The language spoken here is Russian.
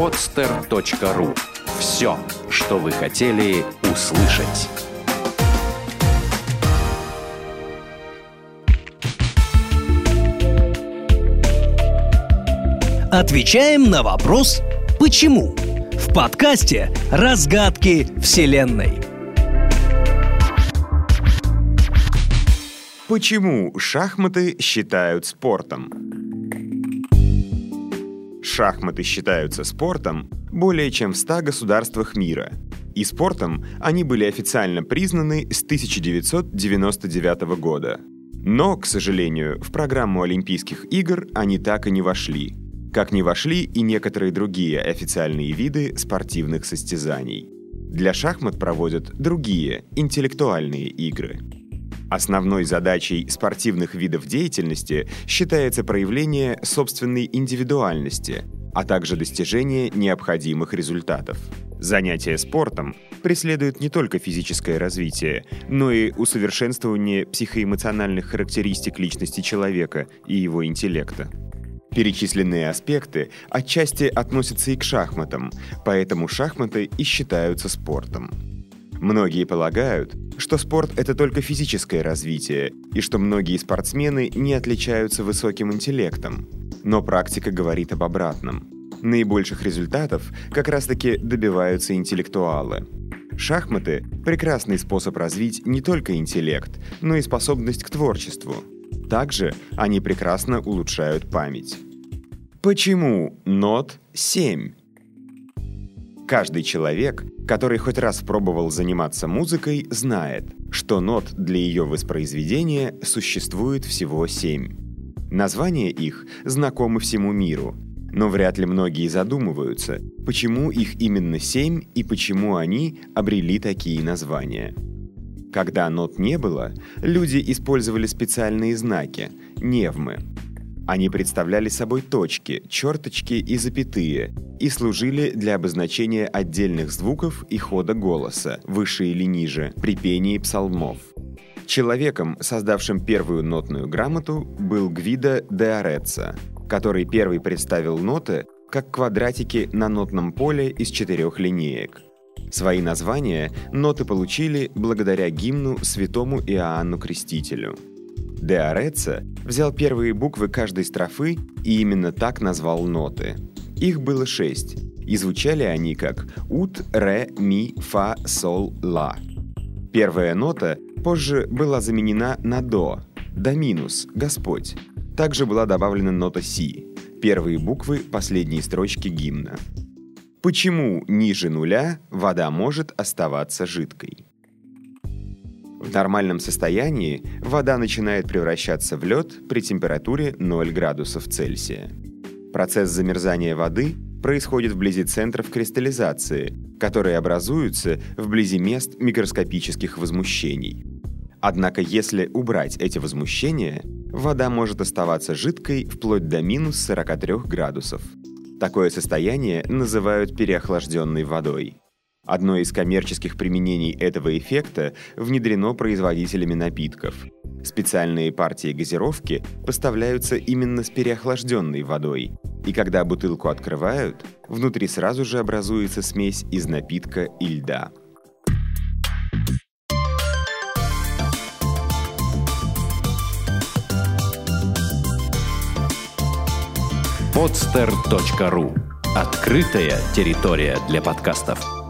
podster.ru. Все, что вы хотели услышать. Отвечаем на вопрос «Почему?» в подкасте «Разгадки Вселенной». Почему шахматы считают спортом? Шахматы считаются спортом более чем в 100 государствах мира. И спортом они были официально признаны с 1999 года. Но, к сожалению, в программу Олимпийских игр они так и не вошли. Как не вошли и некоторые другие официальные виды спортивных состязаний. Для шахмат проводят другие, интеллектуальные игры. Основной задачей спортивных видов деятельности считается проявление собственной индивидуальности, а также достижение необходимых результатов. Занятие спортом преследует не только физическое развитие, но и усовершенствование психоэмоциональных характеристик личности человека и его интеллекта. Перечисленные аспекты отчасти относятся и к шахматам, поэтому шахматы и считаются спортом. Многие полагают, что спорт — это только физическое развитие, и что многие спортсмены не отличаются высоким интеллектом. Но практика говорит об обратном. Наибольших результатов как раз-таки добиваются интеллектуалы. Шахматы — прекрасный способ развить не только интеллект, но и способность к творчеству. Также они прекрасно улучшают память. Почему нот 7? Каждый человек, который хоть раз пробовал заниматься музыкой, знает, что нот для ее воспроизведения существует всего семь. Названия их знакомы всему миру, но вряд ли многие задумываются, почему их именно семь и почему они обрели такие названия. Когда нот не было, люди использовали специальные знаки – невмы – они представляли собой точки, черточки и запятые и служили для обозначения отдельных звуков и хода голоса, выше или ниже, при пении псалмов. Человеком, создавшим первую нотную грамоту, был Гвида де Ореца, который первый представил ноты как квадратики на нотном поле из четырех линеек. Свои названия ноты получили благодаря гимну святому Иоанну Крестителю – Де Ореца взял первые буквы каждой строфы и именно так назвал ноты. Их было шесть, и звучали они как ут, ре, ми, фа, сол, ла. Первая нота позже была заменена на до, до минус, Господь. Также была добавлена нота си, первые буквы последней строчки гимна. Почему ниже нуля вода может оставаться жидкой? В нормальном состоянии вода начинает превращаться в лед при температуре 0 градусов Цельсия. Процесс замерзания воды происходит вблизи центров кристаллизации, которые образуются вблизи мест микроскопических возмущений. Однако если убрать эти возмущения, вода может оставаться жидкой вплоть до минус 43 градусов. Такое состояние называют переохлажденной водой. Одно из коммерческих применений этого эффекта внедрено производителями напитков. Специальные партии газировки поставляются именно с переохлажденной водой, и когда бутылку открывают, внутри сразу же образуется смесь из напитка и льда. podster.ru Открытая территория для подкастов.